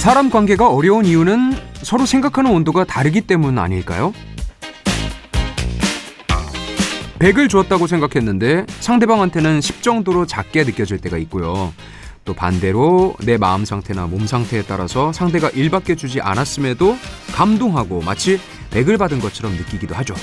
사람 관계가 어려운 이유는 서로 생각하는 온도가 다르기 때문 아닐까요? 100을 주었다고 생각했는데 상대방한테는 10 정도로 작게 느껴질 때가 있고요. 또 반대로 내 마음 상태나 몸 상태에 따라서 상대가 1밖에 주지 않았음에도 감동하고 마치 100을 받은 것처럼 느끼기도 하죠.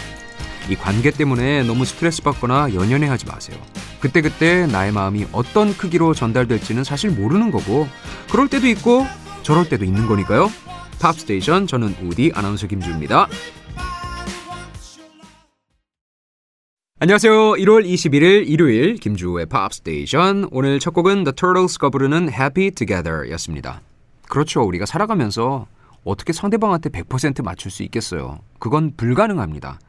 이 관계 때문에 너무 스트레스 받거나 연연해 하지 마세요. 그때그때 나의 마음이 어떤 크기로 전달될지는 사실 모르는 거고, 그럴 때도 있고, 저럴 때도 있는 거니까요. 팝스테이션 저는 우디 아나운서 김주우입니다. 안녕하세요. 1월 21일 일요일 김주우의 팝스테이션 오늘 첫 곡은 The Turtles가 부르는 Happy Together 였습니다. 그렇죠. 우리가 살아가면서 어떻게 상대방한테 100% 맞출 수 있겠어요. 그건 불가능합니다.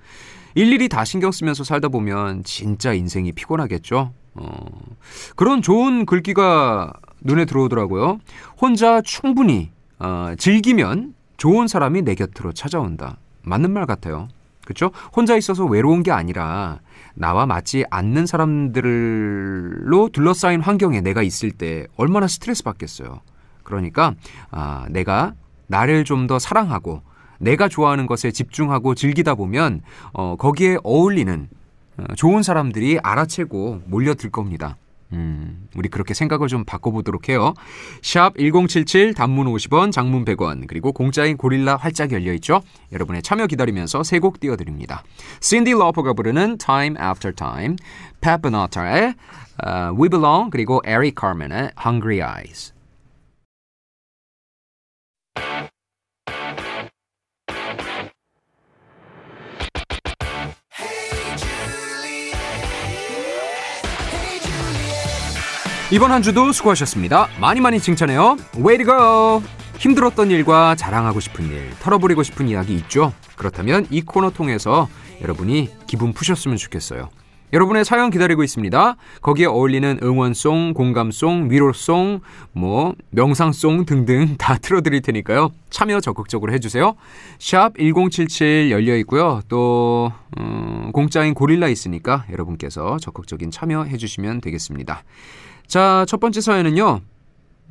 일일이 다 신경 쓰면서 살다 보면 진짜 인생이 피곤하겠죠. 어, 그런 좋은 글귀가 눈에 들어오더라고요. 혼자 충분히 어, 즐기면 좋은 사람이 내 곁으로 찾아온다. 맞는 말 같아요. 그렇죠? 혼자 있어서 외로운 게 아니라 나와 맞지 않는 사람들로 둘러싸인 환경에 내가 있을 때 얼마나 스트레스 받겠어요. 그러니까 아, 내가 나를 좀 더 사랑하고 내가 좋아하는 것에 집중하고 즐기다 보면 어, 거기에 어울리는 어, 좋은 사람들이 알아채고 몰려들 겁니다. 음, 우리 그렇게 생각을 좀 바꿔보도록 해요. 샵 1077 단문 50원, 장문 100원, 그리고 공짜인 고릴라 활짝 열려있죠? 여러분의 참여 기다리면서 세 곡 띄워드립니다. 신디 로퍼가 부르는 Time After Time, 팻 베네타의 어, We Belong, 그리고 에릭 카멘의 Hungry Eyes. 이번 한 주도 수고하셨습니다. 많이 많이 칭찬해요. Way to go! 힘들었던 일과 자랑하고 싶은 일, 털어버리고 싶은 이야기 있죠? 그렇다면 이 코너 통해서 여러분이 기분 푸셨으면 좋겠어요. 여러분의 사연 기다리고 있습니다. 거기에 어울리는 응원송, 공감송, 위로송, 뭐 명상송 등등 다 틀어드릴 테니까요. 참여 적극적으로 해주세요. 샵 1077 열려 있고요. 또 음, 공짜인 고릴라 있으니까 여러분께서 적극적인 참여해 주시면 되겠습니다. 자, 첫 번째 사연은요.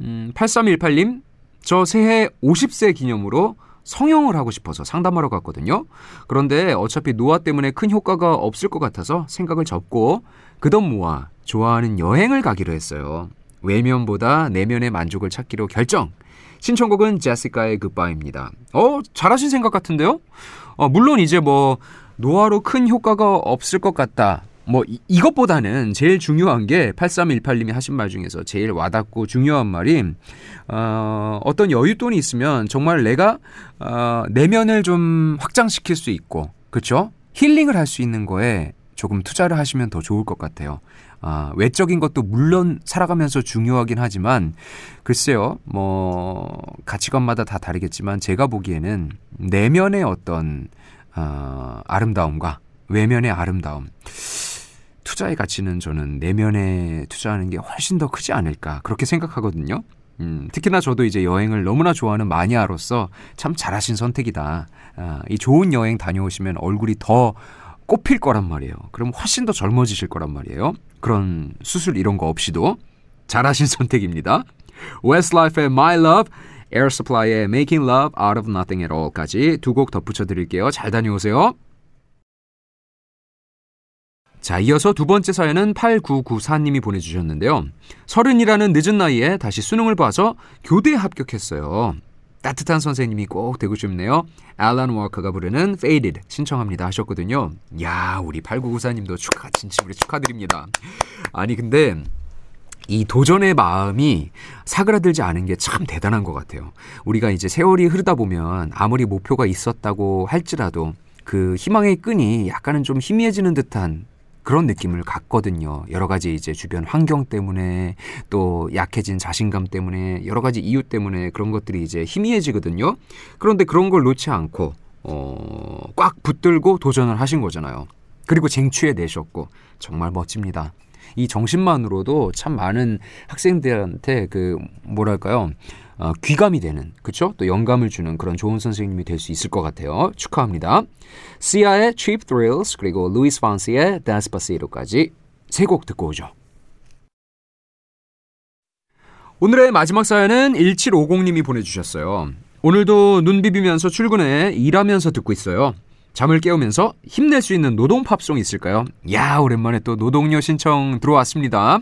음, 8318님, 저 새해 50세 기념으로 성형을 하고 싶어서 상담하러 갔거든요. 그런데 어차피 노화 때문에 큰 효과가 없을 것 같아서 생각을 접고 그 돈 모아 좋아하는 여행을 가기로 했어요. 외면보다 내면의 만족을 찾기로 결정. 신청곡은 제시카의 굿바이입니다. 어, 잘하신 생각 같은데요? 어, 물론 이제 뭐 노화로 큰 효과가 없을 것 같다. 뭐 이, 이것보다는 제일 중요한 게 8318님이 하신 말 중에서 제일 와닿고 중요한 말이 어, 어떤 여윳돈이 있으면 정말 내가 어, 내면을 좀 확장시킬 수 있고 그렇죠? 힐링을 할 수 있는 거에 조금 투자를 하시면 더 좋을 것 같아요. 아, 외적인 것도 물론 살아가면서 중요하긴 하지만 글쎄요, 뭐 가치관마다 다 다르겠지만 제가 보기에는 내면의 어떤 어, 아름다움과 외면의 아름다움 투자의 가치는 저는 내면에 투자하는 게 훨씬 더 크지 않을까 그렇게 생각하거든요. 음, 특히나 저도 이제 여행을 너무나 좋아하는 마니아로서 참 잘하신 선택이다. 아, 이 좋은 여행 다녀오시면 얼굴이 더 꽃필 거란 말이에요. 그럼 훨씬 더 젊어지실 거란 말이에요. 그런 수술 이런 거 없이도 잘하신 선택입니다. Westlife의 My Love, Air Supply의 Making Love Out of Nothing at All까지 두 곡 덧붙여 드릴게요. 잘 다녀오세요. 자, 이어서 두 번째 사연은 8994님이 보내주셨는데요. 서른이라는 늦은 나이에 다시 수능을 봐서 교대에 합격했어요. 따뜻한 선생님이 꼭 되고 싶네요. 알란 워커가 부르는 Faded 신청합니다 하셨거든요. 야, 우리 8994님도 축하, 진심으로 축하드립니다. 아니, 근데 이 도전의 마음이 사그라들지 않은 게 참 대단한 것 같아요. 우리가 이제 세월이 흐르다 보면 아무리 목표가 있었다고 할지라도 그 희망의 끈이 약간은 좀 희미해지는 듯한 그런 느낌을 갖거든요. 여러 가지 이제 주변 환경 때문에 또 약해진 자신감 때문에 여러 가지 이유 때문에 그런 것들이 이제 희미해지거든요. 그런데 그런 걸 놓지 않고 어, 꽉 붙들고 도전을 하신 거잖아요. 그리고 쟁취해 내셨고 정말 멋집니다. 이 정신만으로도 참 많은 학생들한테 그 뭐랄까요 어, 귀감이 되는 그쵸? 또 영감을 주는 그런 좋은 선생님이 될 수 있을 것 같아요. 축하합니다. 시아의 Cheap Thrills 그리고 루이스 판시의 Despacito까지 세 곡 듣고 오죠. 오늘의 마지막 사연은 1750님이 보내주셨어요. 오늘도 눈 비비면서 출근해 일하면서 듣고 있어요. 잠을 깨우면서 힘낼 수 있는 노동 팝송 있을까요? 야, 오랜만에 또 노동요 신청 들어왔습니다.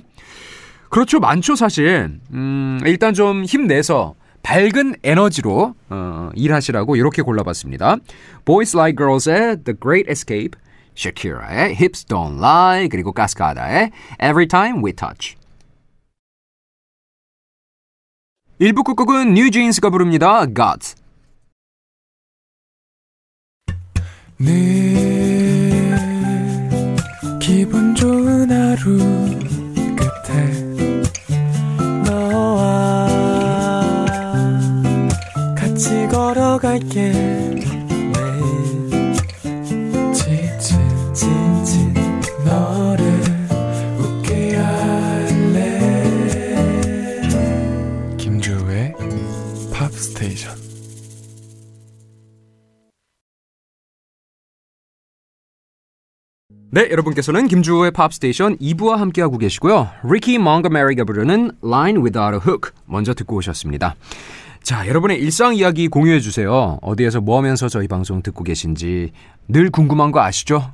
그렇죠. 많죠, 사실. 음, 일단 좀 힘내서 밝은 에너지로 어, 일하시라고 이렇게 골라봤습니다. Boys Like Girls의 The Great Escape, Shakira의 Hips Don't Lie, 그리고 카스카다의 Every Time We Touch. 1부 끝곡은 뉴진스가 부릅니다. Gods. 늘 기분 좋은 하루 걸어갈게 매일 지친 지친 너를 웃게 할래 김주우의 팝스테이션 네, 여러분께서는 김주우의 팝스테이션 2부와 함께하고 계시고요. 리키 몽고메리가 부르는 Line Without a Hook 먼저 듣고 오셨습니다. 자, 여러분의 일상 이야기 공유해 주세요. 어디에서 뭐 하면서 저희 방송 듣고 계신지 늘 궁금한 거 아시죠?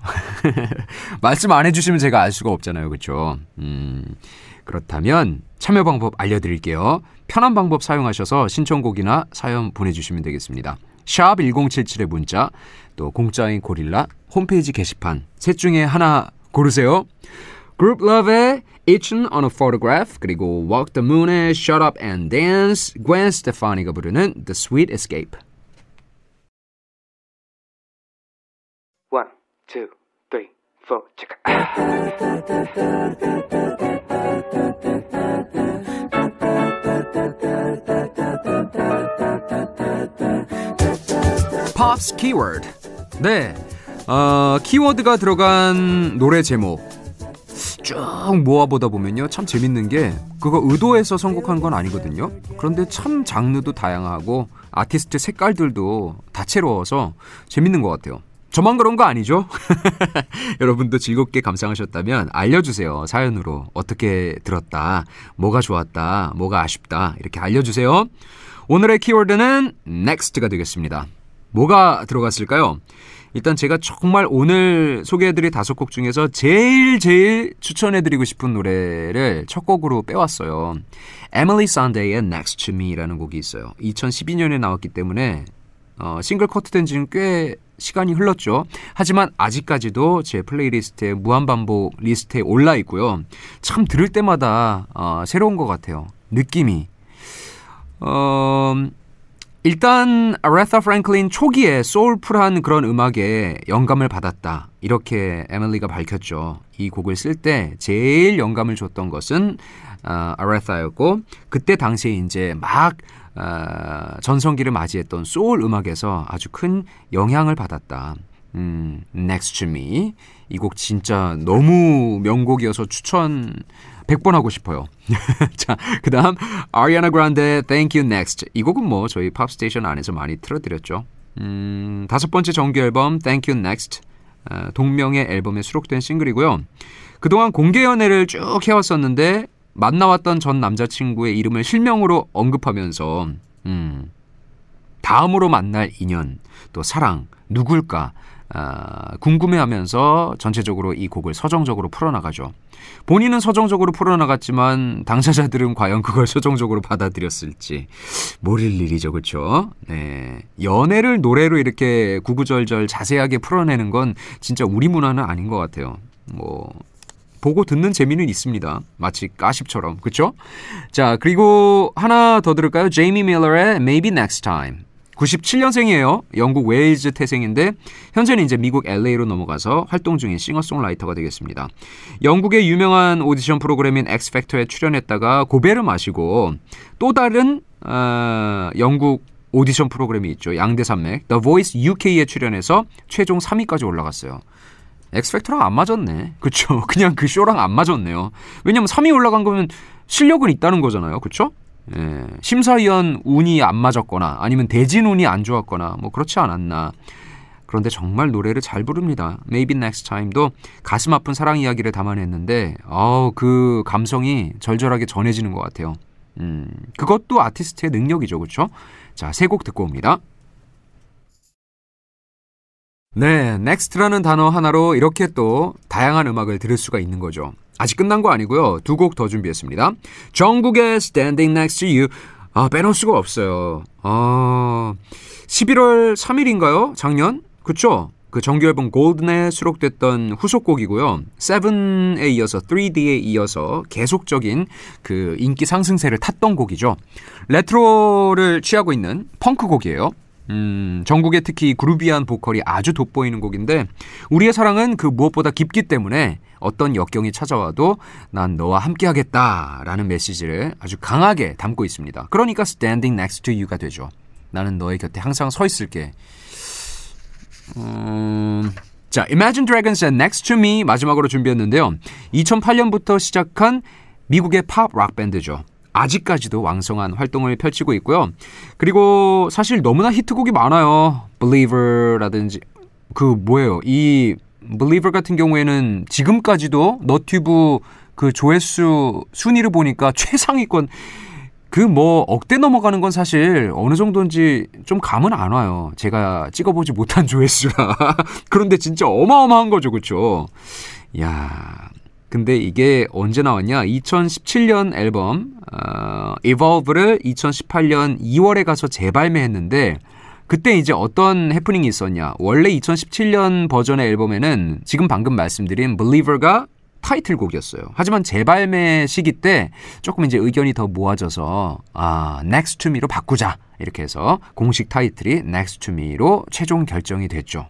말씀 안 해주시면 제가 알 수가 없잖아요. 그렇죠? 음, 그렇다면 참여 방법 알려드릴게요. 편한 방법 사용하셔서 신청곡이나 사연 보내주시면 되겠습니다. 샵 1077의 문자, 또 공짜인 고릴라 홈페이지 게시판 셋 중에 하나 고르세요. Group Love의 Itching on a Photograph 그리고 Walk the Moon의 Shut Up and Dance Gwen Stefani가 부르는 The Sweet Escape One, two, three, four, check it. Pops Keyword 네, 어, 키워드가 들어간 노래 제목 쭉 모아보다 보면요 참 재밌는 게 그거 의도해서 선곡한 건 아니거든요 그런데 참 장르도 다양하고 아티스트 색깔들도 다채로워서 재밌는 것 같아요 저만 그런 거 아니죠? 여러분도 즐겁게 감상하셨다면 알려주세요. 사연으로. 어떻게 들었다. 뭐가 좋았다. 뭐가 아쉽다. 이렇게 알려주세요. 오늘의 키워드는 next가 되겠습니다. 뭐가 들어갔을까요? 일단 제가 정말 오늘 소개해드릴 다섯 곡 중에서 제일 제일 추천해드리고 싶은 노래를 첫 곡으로 빼왔어요. Emily Sunday의 Next to Me라는 곡이 있어요. 2012년에 나왔기 때문에 어, 싱글 커트된 지는 꽤 시간이 흘렀죠. 하지만 아직까지도 제 플레이리스트에 무한반복 리스트에 올라 있고요. 참 들을 때마다 어, 새로운 것 같아요. 느낌이. 어, 일단 아레타 프랭클린 초기에 soulful한 그런 음악에 영감을 받았다. 이렇게 에밀리가 밝혔죠. 이 곡을 쓸 때 제일 영감을 줬던 것은 어, 아레타였고 그때 당시에 이제 막 어, 전성기를 맞이했던 소울 음악에서 아주 큰 영향을 받았다. 음, Next to Me. 이 곡 진짜 너무 명곡이어서 추천 100번 하고 싶어요. 자, 그 다음, 아리아나 그란데 Thank You Next. 이 곡은 뭐 저희 팝스테이션 안에서 많이 틀어드렸죠. 음, 다섯 번째 정규 앨범 Thank You Next. 어, 동명의 앨범에 수록된 싱글이고요. 그동안 공개 연애를 쭉 해왔었는데 만나왔던 전 남자친구의 이름을 실명으로 언급하면서 음, 다음으로 만날 인연 또 사랑 누굴까 아, 궁금해하면서 전체적으로 이 곡을 서정적으로 풀어나가죠. 본인은 서정적으로 풀어나갔지만 당사자들은 과연 그걸 서정적으로 받아들였을지 모를 일이죠, 그렇죠? 네, 연애를 노래로 이렇게 구구절절 자세하게 풀어내는 건 진짜 우리 문화는 아닌 것 같아요. 뭐 보고 듣는 재미는 있습니다. 마치 가십처럼. 그쵸? 자, 그리고 하나 더 들을까요? 제이미 밀러의 Maybe Next Time. 97년생이에요. 영국 웨일즈 태생인데 현재는 이제 미국 LA로 넘어가서 활동 중인 싱어송라이터가 되겠습니다. 영국의 유명한 오디션 프로그램인 엑스팩터에 출연했다가 고배를 마시고 또 다른 어, 영국 오디션 프로그램이 있죠. 양대산맥 The Voice UK에 출연해서 최종 3위까지 올라갔어요. 엑스팩터랑 안 맞았네. 그쵸? 그냥 그 쇼랑 안 맞았네요. 왜냐면 3위 올라간 거면 실력은 있다는 거잖아요. 그쵸? 예, 심사위원 운이 안 맞았거나 아니면 대진 운이 안 좋았거나 뭐 그렇지 않았나. 그런데 정말 노래를 잘 부릅니다. Maybe Next Time도 가슴 아픈 사랑 이야기를 담아냈는데 어우 그 감성이 절절하게 전해지는 것 같아요. 음, 그것도 아티스트의 능력이죠. 그렇죠? 자, 세 곡 듣고 옵니다. 네, Next라는 단어 하나로 이렇게 또 다양한 음악을 들을 수가 있는 거죠. 아직 끝난 거 아니고요. 두 곡 더 준비했습니다. 정국의 Standing Next to You. 아, 빼놓을 수가 없어요. 아, 11월 3일인가요? 작년? 그쵸? 그 정규 앨범 Golden에 수록됐던 후속곡이고요. Seven에 이어서 3D에 이어서 계속적인 그 인기 상승세를 탔던 곡이죠. 레트로를 취하고 있는 펑크 곡이에요. 음, 전국에 특히 그루비한 보컬이 아주 돋보이는 곡인데 우리의 사랑은 그 무엇보다 깊기 때문에 어떤 역경이 찾아와도 난 너와 함께 하겠다라는 메시지를 아주 강하게 담고 있습니다. 그러니까 standing next to you가 되죠. 나는 너의 곁에 항상 서 있을게. 음... 자, Imagine Dragons의 Next to Me 마지막으로 준비했는데요. 2008년부터 시작한 미국의 팝 락 밴드죠. 아직까지도 왕성한 활동을 펼치고 있고요. 그리고 사실 너무나 히트곡이 많아요. Believer라든지 그 뭐예요? 이 Believer 같은 경우에는 지금까지도 너튜브 그 조회수 순위를 보니까 최상위권 그 뭐 억대 넘어가는 건 사실 어느 정도인지 좀 감은 안 와요. 제가 찍어보지 못한 조회수라. 그런데 진짜 어마어마한 거죠, 그렇죠? 야, 근데 이게 언제 나왔냐? 2017년 앨범 어, Evolve를 2018년 2월에 가서 재발매했는데 그때 이제 어떤 해프닝이 있었냐? 원래 2017년 버전의 앨범에는 지금 방금 말씀드린 Believer가 타이틀곡이었어요. 하지만 재발매 시기 때 조금 이제 의견이 더 모아져서 아, Next to Me로 바꾸자. 이렇게 해서 공식 타이틀이 Next to Me로 최종 결정이 됐죠.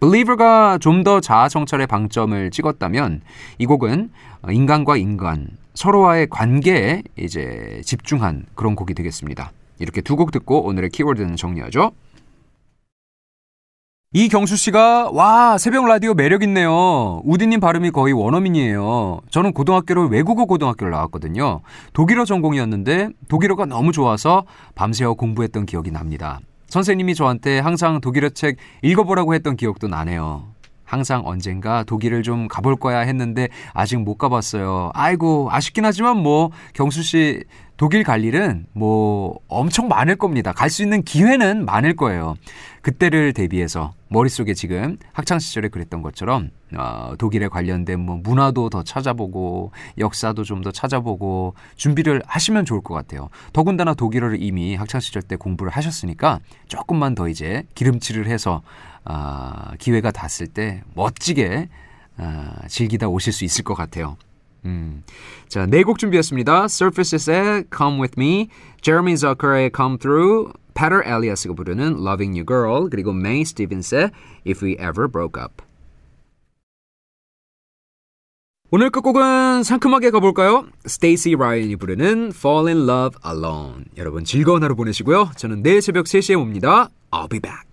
Believer가 좀 더 자아 성찰의 방점을 찍었다면 이 곡은 인간과 인간 서로와의 관계에 이제 집중한 그런 곡이 되겠습니다. 이렇게 두 곡 듣고 오늘의 키워드는 정리하죠. 이경수 씨가 와 새벽 라디오 매력 있네요. 우디님 발음이 거의 원어민이에요. 저는 고등학교를 외국어 고등학교를 나왔거든요. 독일어 전공이었는데 독일어가 너무 좋아서 밤새워 공부했던 기억이 납니다. 선생님이 저한테 항상 독일어 책 읽어보라고 했던 기억도 나네요. 항상 언젠가 독일을 좀 가볼 거야 했는데 아직 못 가봤어요. 아이고 아쉽긴 하지만 뭐 경수 씨 독일 갈 일은 뭐 엄청 많을 겁니다. 갈 수 있는 기회는 많을 거예요. 그때를 대비해서 머릿속에 지금 학창 시절에 그랬던 것처럼 어, 독일에 관련된 뭐 문화도 더 찾아보고 역사도 좀 더 찾아보고 준비를 하시면 좋을 것 같아요. 더군다나 독일어를 이미 학창 시절 때 공부를 하셨으니까 조금만 더 이제 기름칠을 해서 아, 기회가 닿았을 때 멋지게 아, 즐기다 오실 수 있을 것 같아요. 음. 자, 네 곡 준비했습니다. Surfaces의 Come With Me, Jeremy Zucker의 Come Through, Peter Elias가 부르는 Loving You Girl, 그리고 May Stevens의 If We Ever Broke Up. 오늘 끝곡은 상큼하게 가볼까요? 스테이시 라이언이 부르는 Fall in Love Alone. 여러분 즐거운 하루 보내시고요. 저는 내일 새벽 3시에 옵니다. I'll be back.